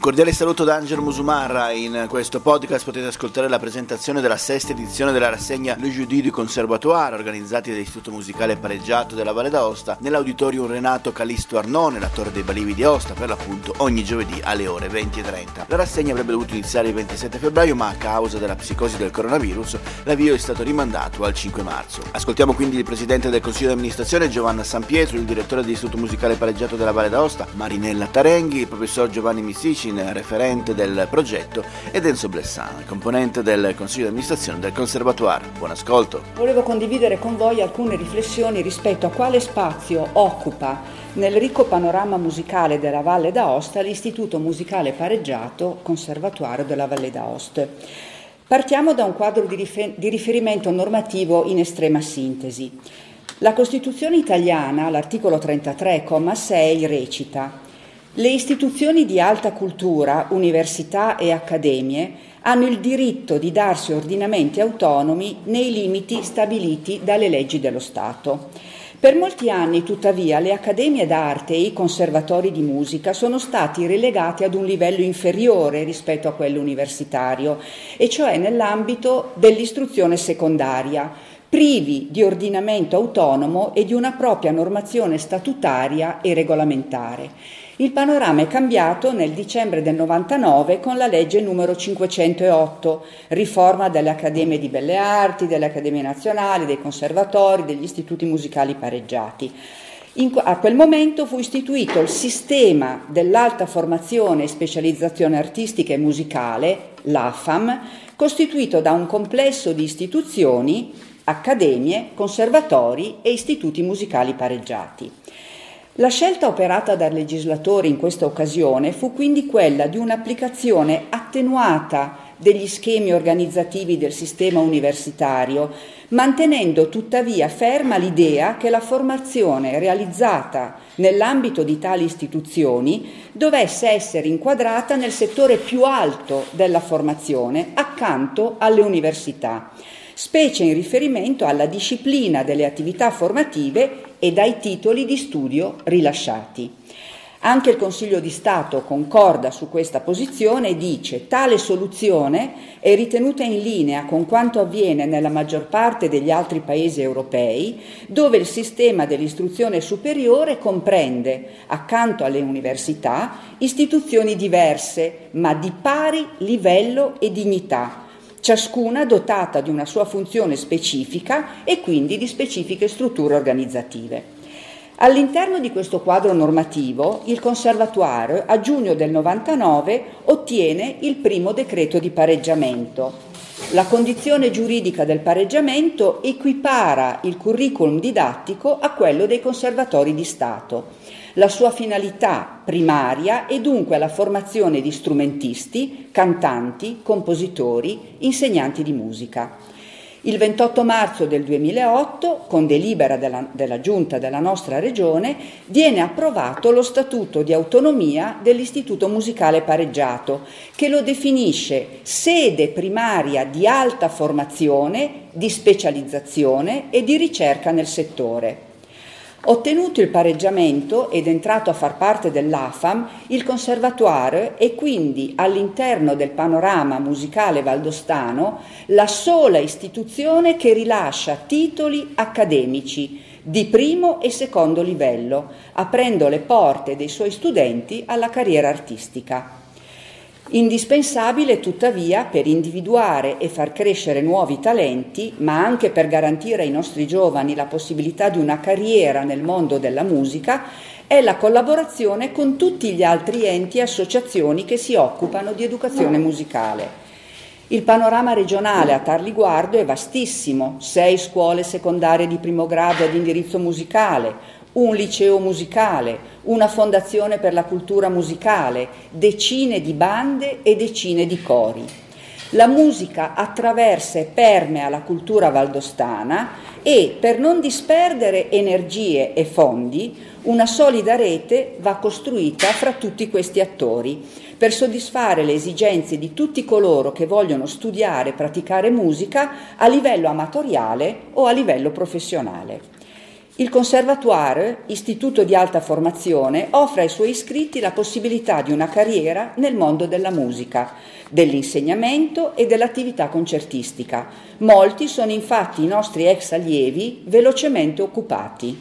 Un cordiale saluto da Angelo Musumarra. In questo podcast potete ascoltare la presentazione della sesta edizione della rassegna Le Jeudi du Conservatoire, organizzati dall'Istituto Musicale Pareggiato della Valle d'Aosta, nell'auditorium Renato Calisto Arnone, la Torre dei Balivi di Aosta, per l'appunto ogni giovedì alle ore 20.30. La rassegna avrebbe dovuto iniziare il 27 febbraio, ma a causa della psicosi del coronavirus, l'avvio è stato rimandato al 5 marzo. Ascoltiamo quindi il presidente del Consiglio di amministrazione Giovanna San Pietro, il direttore dell'Istituto Musicale Pareggiato della Valle d'Aosta, Marinella Tarenghi, il professor Giovanni Mistici, Martin, referente del progetto, ed Enzo Blessan, componente del Consiglio di amministrazione del Conservatoire. Buon ascolto. Volevo condividere con voi alcune riflessioni rispetto a quale spazio occupa nel ricco panorama musicale della Valle d'Aosta l'Istituto Musicale Pareggiato Conservatoire della Valle d'Aosta. Partiamo da un quadro di, rifer- di riferimento normativo in estrema sintesi. La Costituzione italiana, all'articolo 33,6, recita le istituzioni di alta cultura, università e accademie hanno il diritto di darsi ordinamenti autonomi nei limiti stabiliti dalle leggi dello Stato. Per molti anni, tuttavia, le accademie d'arte e i conservatori di musica sono stati relegati ad un livello inferiore rispetto a quello universitario, e cioè nell'ambito dell'istruzione secondaria, privi di ordinamento autonomo e di una propria normazione statutaria e regolamentare. Il panorama è cambiato nel dicembre del 99 con la legge numero 508, riforma delle Accademie di Belle Arti, delle Accademie Nazionali, dei conservatori, degli istituti musicali pareggiati. In, a quel momento fu istituito il sistema dell'alta formazione e specializzazione artistica e musicale, l'AFAM, costituito da un complesso di istituzioni, accademie, conservatori e istituti musicali pareggiati. La scelta operata dal legislatore in questa occasione fu quindi quella di un'applicazione attenuata degli schemi organizzativi del sistema universitario, mantenendo tuttavia ferma l'idea che la formazione realizzata nell'ambito di tali istituzioni dovesse essere inquadrata nel settore più alto della formazione accanto alle università specie in riferimento alla disciplina delle attività formative e dai titoli di studio rilasciati. Anche il Consiglio di Stato concorda su questa posizione e dice tale soluzione è ritenuta in linea con quanto avviene nella maggior parte degli altri paesi europei, dove il sistema dell'istruzione superiore comprende, accanto alle università, istituzioni diverse, ma di pari livello e dignità, ciascuna dotata di una sua funzione specifica e quindi di specifiche strutture organizzative. All'interno di questo quadro normativo, il Conservatoire a giugno del 99 ottiene il primo decreto di pareggiamento. La condizione giuridica del pareggiamento equipara il curriculum didattico a quello dei conservatori di Stato la sua finalità primaria è dunque la formazione di strumentisti, cantanti, compositori, insegnanti di musica. Il 28 marzo del 2008, con delibera della, della, Giunta della nostra Regione, viene approvato lo Statuto di autonomia dell'Istituto Musicale Pareggiato, che lo definisce sede primaria di alta formazione, di specializzazione e di ricerca nel settore. Ottenuto il pareggiamento ed entrato a far parte dell'AFAM, il Conservatoire è quindi all'interno del panorama musicale valdostano la sola istituzione che rilascia titoli accademici di primo e secondo livello, aprendo le porte dei suoi studenti alla carriera artistica. Indispensabile tuttavia per individuare e far crescere nuovi talenti, ma anche per garantire ai nostri giovani la possibilità di una carriera nel mondo della musica, è la collaborazione con tutti gli altri enti e associazioni che si occupano di educazione musicale. Il panorama regionale a tal riguardo è vastissimo, sei scuole secondarie di primo grado ad indirizzo musicale, un liceo musicale, una fondazione per la cultura musicale, decine di bande e decine di cori. La musica attraversa e permea la cultura valdostana e, per non disperdere energie e fondi, una solida rete va costruita fra tutti questi attori per soddisfare le esigenze di tutti coloro che vogliono studiare e praticare musica a livello amatoriale o a livello professionale. Il Conservatoire, istituto di alta formazione, offre ai suoi iscritti la possibilità di una carriera nel mondo della musica, dell'insegnamento e dell'attività concertistica. Molti sono infatti i nostri ex allievi velocemente occupati.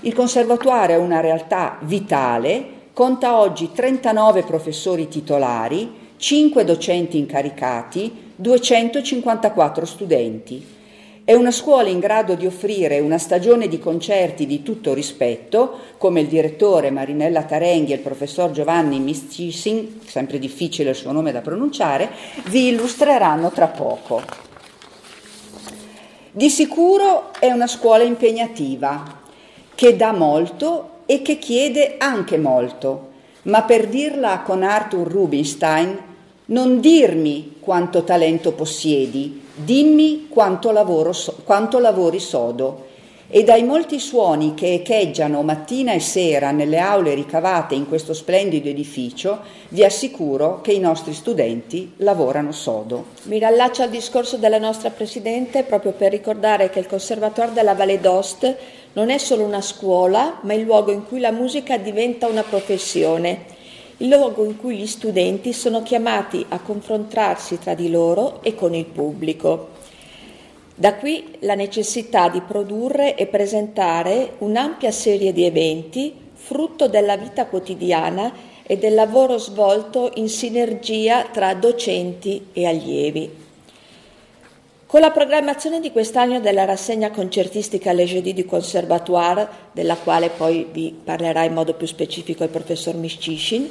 Il Conservatoire è una realtà vitale, conta oggi 39 professori titolari, 5 docenti incaricati, 254 studenti. È una scuola in grado di offrire una stagione di concerti di tutto rispetto, come il direttore Marinella Tarenghi e il professor Giovanni Miscisin, sempre difficile il suo nome da pronunciare, vi illustreranno tra poco. Di sicuro è una scuola impegnativa, che dà molto e che chiede anche molto, ma per dirla con Arthur Rubinstein, non dirmi quanto talento possiedi, Dimmi quanto, lavoro, quanto lavori sodo. E dai molti suoni che echeggiano mattina e sera nelle aule ricavate in questo splendido edificio, vi assicuro che i nostri studenti lavorano sodo. Mi rallaccio al discorso della nostra Presidente proprio per ricordare che il Conservatoire della Valle d'Ost non è solo una scuola, ma il luogo in cui la musica diventa una professione il luogo in cui gli studenti sono chiamati a confrontarsi tra di loro e con il pubblico. Da qui la necessità di produrre e presentare un'ampia serie di eventi frutto della vita quotidiana e del lavoro svolto in sinergia tra docenti e allievi. Con la programmazione di quest'anno della rassegna concertistica Le Jeudi du Conservatoire, della quale poi vi parlerà in modo più specifico il professor Miscishin,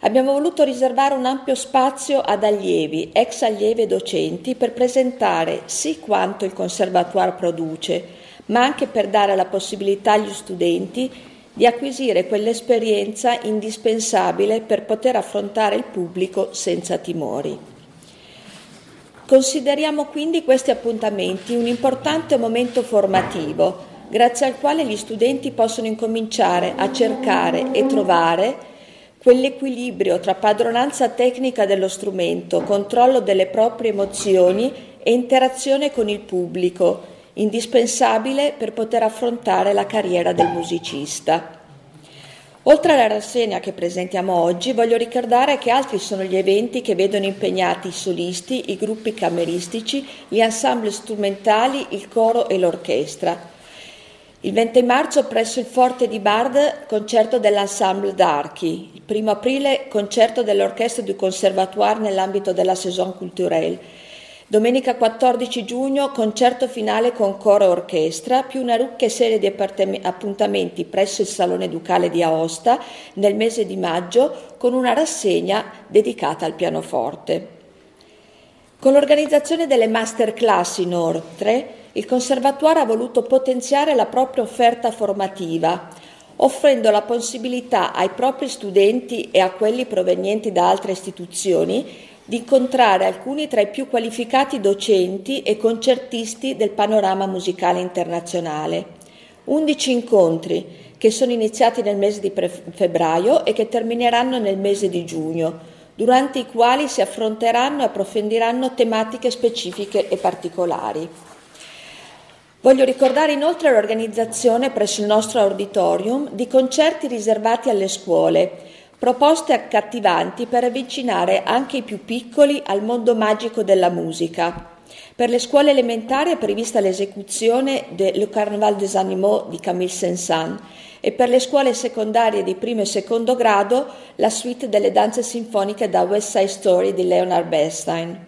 abbiamo voluto riservare un ampio spazio ad allievi, ex allievi e docenti per presentare sì quanto il Conservatoire produce, ma anche per dare la possibilità agli studenti di acquisire quell'esperienza indispensabile per poter affrontare il pubblico senza timori. Consideriamo quindi questi appuntamenti un importante momento formativo, grazie al quale gli studenti possono incominciare a cercare e trovare quell'equilibrio tra padronanza tecnica dello strumento, controllo delle proprie emozioni e interazione con il pubblico, indispensabile per poter affrontare la carriera del musicista. Oltre alla rassegna che presentiamo oggi, voglio ricordare che altri sono gli eventi che vedono impegnati i solisti, i gruppi cameristici, gli ensemble strumentali, il coro e l'orchestra. Il 20 marzo presso il Forte di Bard concerto dell'ensemble d'Archi, il 1 aprile concerto dell'orchestra du Conservatoire nell'ambito della Saison culturelle Domenica 14 giugno concerto finale con coro e orchestra, più una ricca serie di appuntamenti presso il Salone Ducale di Aosta nel mese di maggio con una rassegna dedicata al pianoforte. Con l'organizzazione delle masterclass inoltre, il Conservatoire ha voluto potenziare la propria offerta formativa, offrendo la possibilità ai propri studenti e a quelli provenienti da altre istituzioni di incontrare alcuni tra i più qualificati docenti e concertisti del panorama musicale internazionale. Undici incontri che sono iniziati nel mese di febbraio e che termineranno nel mese di giugno, durante i quali si affronteranno e approfondiranno tematiche specifiche e particolari. Voglio ricordare inoltre l'organizzazione presso il nostro auditorium di concerti riservati alle scuole, proposte accattivanti per avvicinare anche i più piccoli al mondo magico della musica. Per le scuole elementari è prevista l'esecuzione de Le Carnaval des Animaux di Camille Saint-Saëns e per le scuole secondarie di primo e secondo grado la suite delle danze sinfoniche da West Side Story di Leonard Bernstein.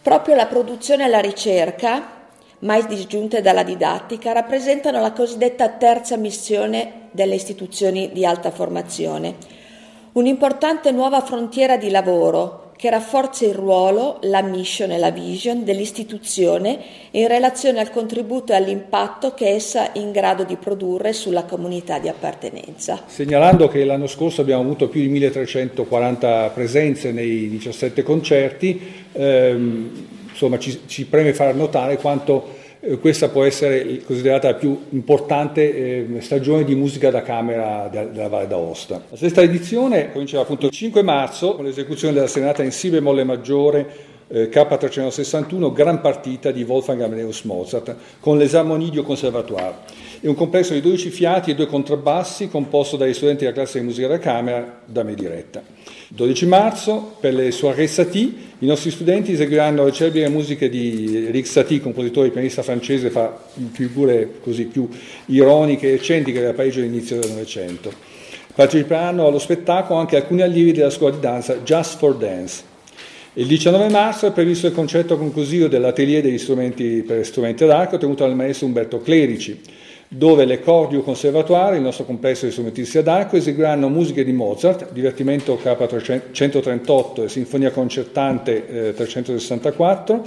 Proprio la produzione e la ricerca, mai disgiunte dalla didattica, rappresentano la cosiddetta terza missione delle istituzioni di alta formazione, un'importante nuova frontiera di lavoro che rafforza il ruolo, la mission e la vision dell'istituzione in relazione al contributo e all'impatto che essa è in grado di produrre sulla comunità di appartenenza. Segnalando che l'anno scorso abbiamo avuto più di 1340 presenze nei 17 concerti, ehm, insomma ci, ci preme far notare quanto eh, questa può essere considerata la più importante eh, stagione di musica da camera della Valle d'Aosta. La sesta edizione comincia appunto il 5 marzo con l'esecuzione della Senata in Si bemolle maggiore eh, K361, gran partita di Wolfgang Amadeus Mozart, con l'Esarmonidio Conservatoire. È un complesso di 12 fiati e due contrabbassi composto dagli studenti della classe di musica da camera da me diretta. 12 marzo, per le soirée Satie, i nostri studenti eseguiranno le celebri musiche di Eric Satie, compositore e pianista francese, fa figure così più ironiche e eccentriche della Parigi all'inizio del Novecento. Parteciperanno allo spettacolo anche alcuni allievi della scuola di danza Just for Dance. Il 19 marzo è previsto il concerto conclusivo dell'atelier degli strumenti per strumenti d'arco tenuto dal maestro Umberto Clerici dove le Cordio Conservatoire, il nostro complesso di strumentisti ad arco, eseguiranno musiche di Mozart, divertimento K138 e sinfonia concertante eh, 364.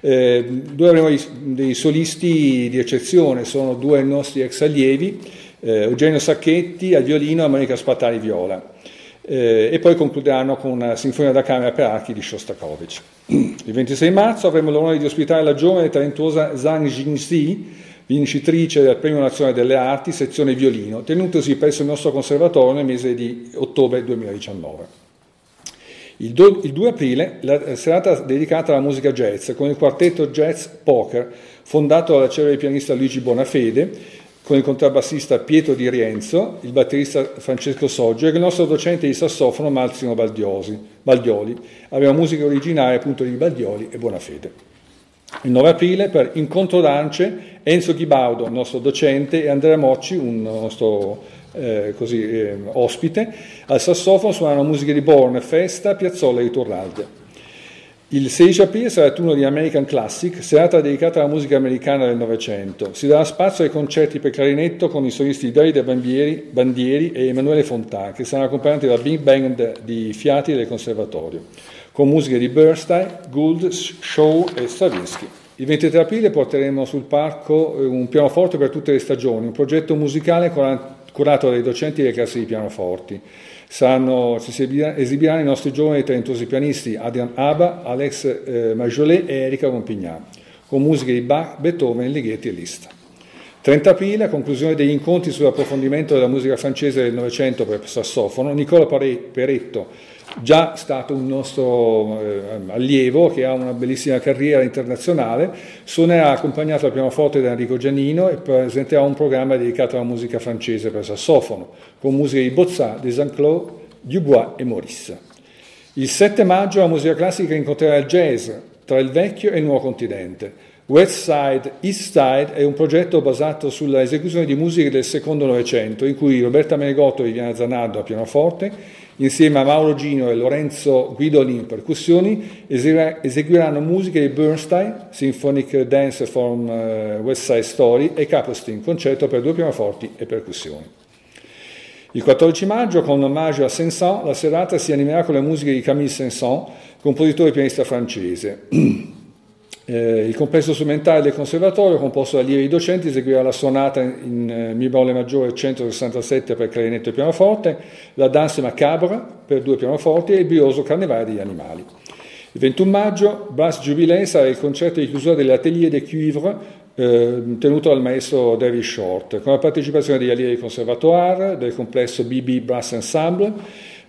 Eh, dove avremo dei, dei solisti di eccezione, sono due nostri ex allievi, eh, Eugenio Sacchetti al violino e Monica Spatari viola. Eh, e poi concluderanno con una sinfonia da camera per archi di Shostakovich. Il 26 marzo avremo l'onore di ospitare la giovane e talentuosa Zhang Jingxi, vincitrice del Premio Nazionale delle Arti, sezione violino, tenutosi presso il nostro conservatorio nel mese di ottobre 2019. Il 2 aprile la serata dedicata alla musica jazz con il quartetto Jazz Poker, fondato dalla celebre pianista Luigi Bonafede, con il contrabbassista Pietro Di Rienzo, il batterista Francesco Soggio e il nostro docente di sassofono Marzino Baldioli. Aveva musica originale appunto di Baldioli e Bonafede. Il 9 aprile per Incontro d'Ance Enzo Ghibaudo, nostro docente, e Andrea Mocci, un nostro eh, così, eh, ospite, al sassofono suonano musiche di Born, Festa, Piazzolla e Ritornalde. Il 16 aprile sarà il turno di American Classic, serata dedicata alla musica americana del Novecento. Si darà spazio ai concerti per clarinetto con i solisti Davide Bandieri, Bandieri e Emanuele Fontà, che saranno accompagnati dalla Big Band di Fiati del Conservatorio, con musiche di Bernstein, Gould, Shaw e Stravinsky. Il 23 aprile porteremo sul parco eh, un pianoforte per tutte le stagioni, un progetto musicale curato dai docenti delle classi di pianoforti. Saranno, si esibiranno i nostri giovani e talentuosi pianisti Adrian Aba, Alex eh, Marjolet e Erika Rompignat, con musiche di Bach, Beethoven, Ligeti e Liszt. 30 aprile, a conclusione degli incontri sull'approfondimento della musica francese del Novecento per sassofono, Nicola Peretto già stato un nostro eh, allievo che ha una bellissima carriera internazionale, suonerà accompagnato al pianoforte da Enrico Giannino e presenterà un programma dedicato alla musica francese per sassofono, con musiche di Bozzat, de Saint-Claude, Dubois e Maurice. Il 7 maggio la musica classica incontrerà il jazz tra il vecchio e il nuovo continente. West Side, East Side è un progetto basato sulla esecuzione di musiche del secondo Novecento, in cui Roberta Menegotto e Viviana Zanardo a pianoforte insieme a Mauro Gino e Lorenzo Guidoli in percussioni, eseguiranno musiche di Bernstein, Symphonic Dance from uh, West Side Story e Capostin, concerto per due pianoforti e percussioni. Il 14 maggio, con omaggio a Saint-Saëns, la serata si animerà con le musiche di Camille Saint-Saëns, compositore e pianista francese. Eh, il complesso strumentale del conservatorio, composto da allievi docenti, eseguirà la sonata in eh, Mi bemolle maggiore 167 per clarinetto e pianoforte, la danse macabre per due pianoforti e il brioso carnevale degli animali. Il 21 maggio, Brass Jubilee sarà il concerto di chiusura dell'Atelier des Cuivres eh, tenuto dal maestro David Short, con la partecipazione degli allievi conservatoire, del complesso BB Brass Ensemble,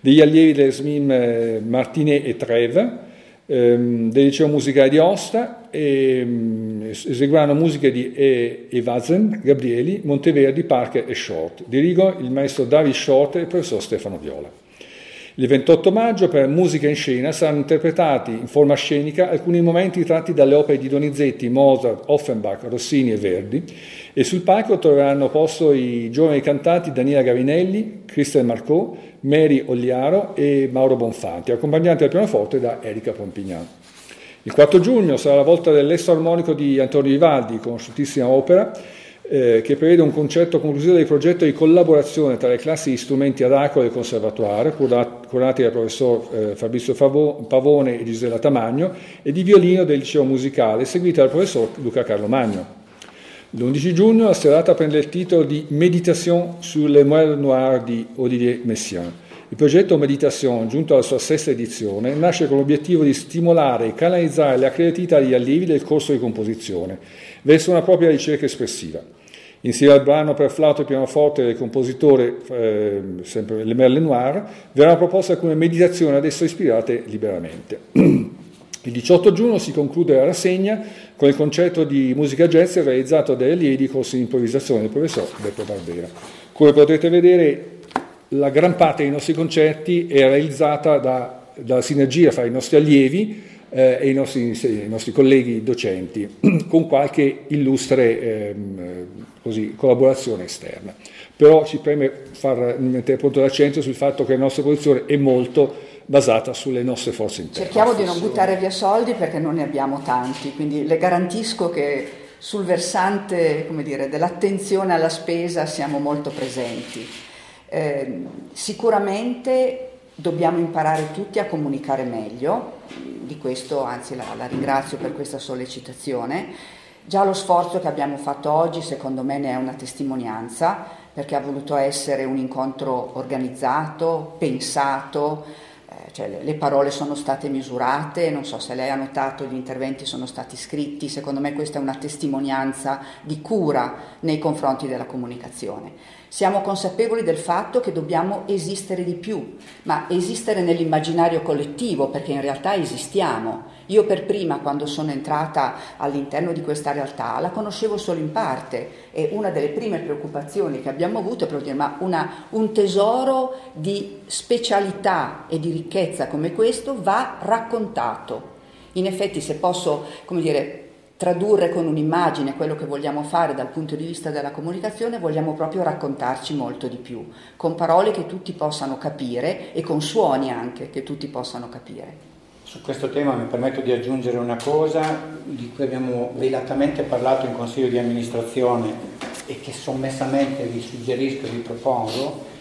degli allievi del SMIM eh, Martinet e Treve, ehm, del liceo musicale di Osta ehm, eseguiranno musiche di e, Evazen, Gabrieli, Monteverdi, Parker e Short. Dirigo il maestro David Short e il professor Stefano Viola. Il 28 maggio per Musica in scena saranno interpretati in forma scenica alcuni momenti tratti dalle opere di Donizetti, Mozart, Offenbach, Rossini e Verdi e sul palco troveranno posto i giovani cantanti Daniela Gavinelli, Christian Marcot, Mary Ogliaro e Mauro Bonfanti, accompagnati al pianoforte da Erika Pompignan. Il 4 giugno sarà la volta dell'esso armonico di Antonio Vivaldi, conosciutissima opera, eh, che prevede un concerto conclusivo del progetto di collaborazione tra le classi di strumenti ad arco del Conservatoire, curati dal professor eh, Fabrizio Pavone e Gisela Tamagno, e di violino del liceo musicale, seguita dal professor Luca Carlo Magno. L'11 giugno la serata prende il titolo di Méditation sur les moelles noires di Olivier Messiaen. Il progetto Meditation, giunto alla sua sesta edizione, nasce con l'obiettivo di stimolare e canalizzare la creatività degli allievi del corso di composizione verso una propria ricerca espressiva. Insieme al brano per flauto e pianoforte del compositore, eh, sempre Le Merle Noir, verranno proposte alcune meditazioni ad esso ispirate liberamente. Il 18 giugno si conclude la rassegna con il concerto di musica jazz realizzato dai allievi di corsi di improvvisazione del professor Beppe Barbera. Come potete vedere, la gran parte dei nostri concerti è realizzata da, dalla sinergia fra i nostri allievi eh, e i nostri, i nostri, colleghi docenti, con qualche illustre ehm, così, collaborazione esterna. Però ci preme far mettere punto d'accento sul fatto che la nostra posizione è molto basata sulle nostre forze interne. Cerchiamo di non buttare via soldi perché non ne abbiamo tanti, quindi le garantisco che sul versante dire, dell'attenzione alla spesa siamo molto presenti. Eh, sicuramente dobbiamo imparare tutti a comunicare meglio, di questo anzi la, la ringrazio per questa sollecitazione. Già lo sforzo che abbiamo fatto oggi secondo me ne è una testimonianza perché ha voluto essere un incontro organizzato, pensato, cioè le, le, parole sono state misurate, non so se lei ha notato, gli interventi sono stati scritti, secondo me questa è una testimonianza di cura nei confronti della comunicazione. Siamo consapevoli del fatto che dobbiamo esistere di più, ma esistere nell'immaginario collettivo, perché in realtà esistiamo. Io per prima, quando sono entrata all'interno di questa realtà, la conoscevo solo in parte e una delle prime preoccupazioni che abbiamo avuto è proprio dire, ma una, un tesoro di specialità e di ricchezza come questo va raccontato. In effetti, se posso, come dire, tradurre con un'immagine quello che vogliamo fare dal punto di vista della comunicazione, vogliamo proprio raccontarci molto di più, con parole che tutti possano capire e con suoni anche che tutti possano capire. Su questo tema mi permetto di aggiungere una cosa di cui abbiamo velatamente parlato in Consiglio di amministrazione e che sommessamente vi suggerisco e vi propongo,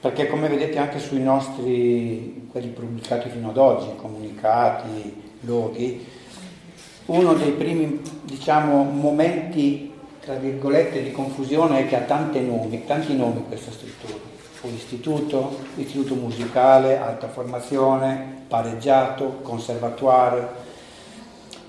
perché come vedete anche sui nostri, quelli pubblicati fino ad oggi, comunicati, loghi, uno dei primi diciamo, momenti, tra virgolette, di confusione è che ha nomi, tanti nomi questa struttura. Istituto, istituto musicale, alta formazione, pareggiato, conservatoire.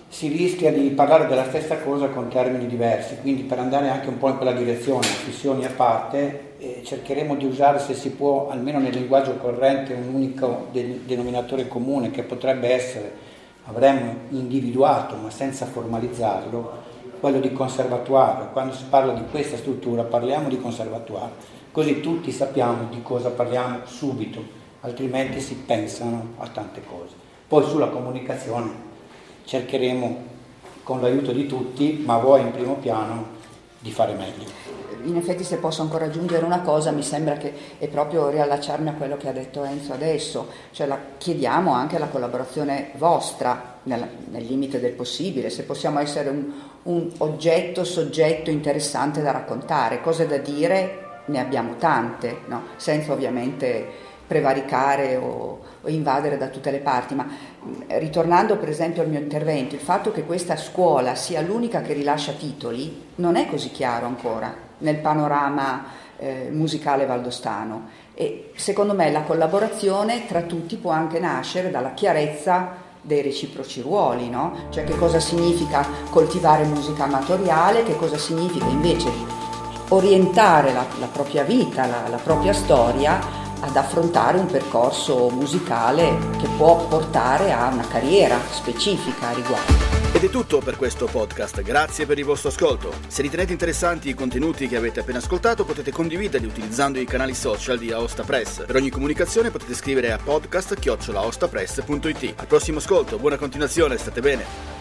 Si rischia di parlare della stessa cosa con termini diversi, quindi per andare anche un po' in quella direzione, fissioni a parte, eh, cercheremo di usare, se si può, almeno nel linguaggio corrente, un unico denominatore comune che potrebbe essere avremmo individuato, ma senza formalizzarlo, quello di conservatoire. Quando si parla di questa struttura parliamo di conservatoire, così tutti sappiamo di cosa parliamo subito, altrimenti si pensano a tante cose. Poi sulla comunicazione cercheremo con l'aiuto di tutti, ma voi in primo piano, di fare meglio. In effetti se posso ancora aggiungere una cosa, mi sembra che è proprio riallacciarmi a quello che ha detto Enzo adesso, cioè la, chiediamo anche la collaborazione vostra nel, nel, limite del possibile, se possiamo essere un, un oggetto, soggetto interessante da raccontare, cose da dire ne abbiamo tante, no? senza ovviamente prevaricare o, invadere da tutte le parti, ma ritornando per esempio al mio intervento, il fatto che questa scuola sia l'unica che rilascia titoli non è così chiaro ancora nel panorama eh, musicale valdostano e secondo me la collaborazione tra tutti può anche nascere dalla chiarezza dei reciproci ruoli, no? cioè che cosa significa coltivare musica amatoriale, che cosa significa invece orientare la, la propria vita, la, la propria storia ad affrontare un percorso musicale che può portare a una carriera specifica a riguardo. Ed è tutto per questo podcast, grazie per il vostro ascolto. Se ritenete interessanti i contenuti che avete appena ascoltato potete condividerli utilizzando i canali social di Aosta Press. Per ogni comunicazione potete scrivere a podcast-aostapress.it. Al prossimo ascolto, buona continuazione, state bene.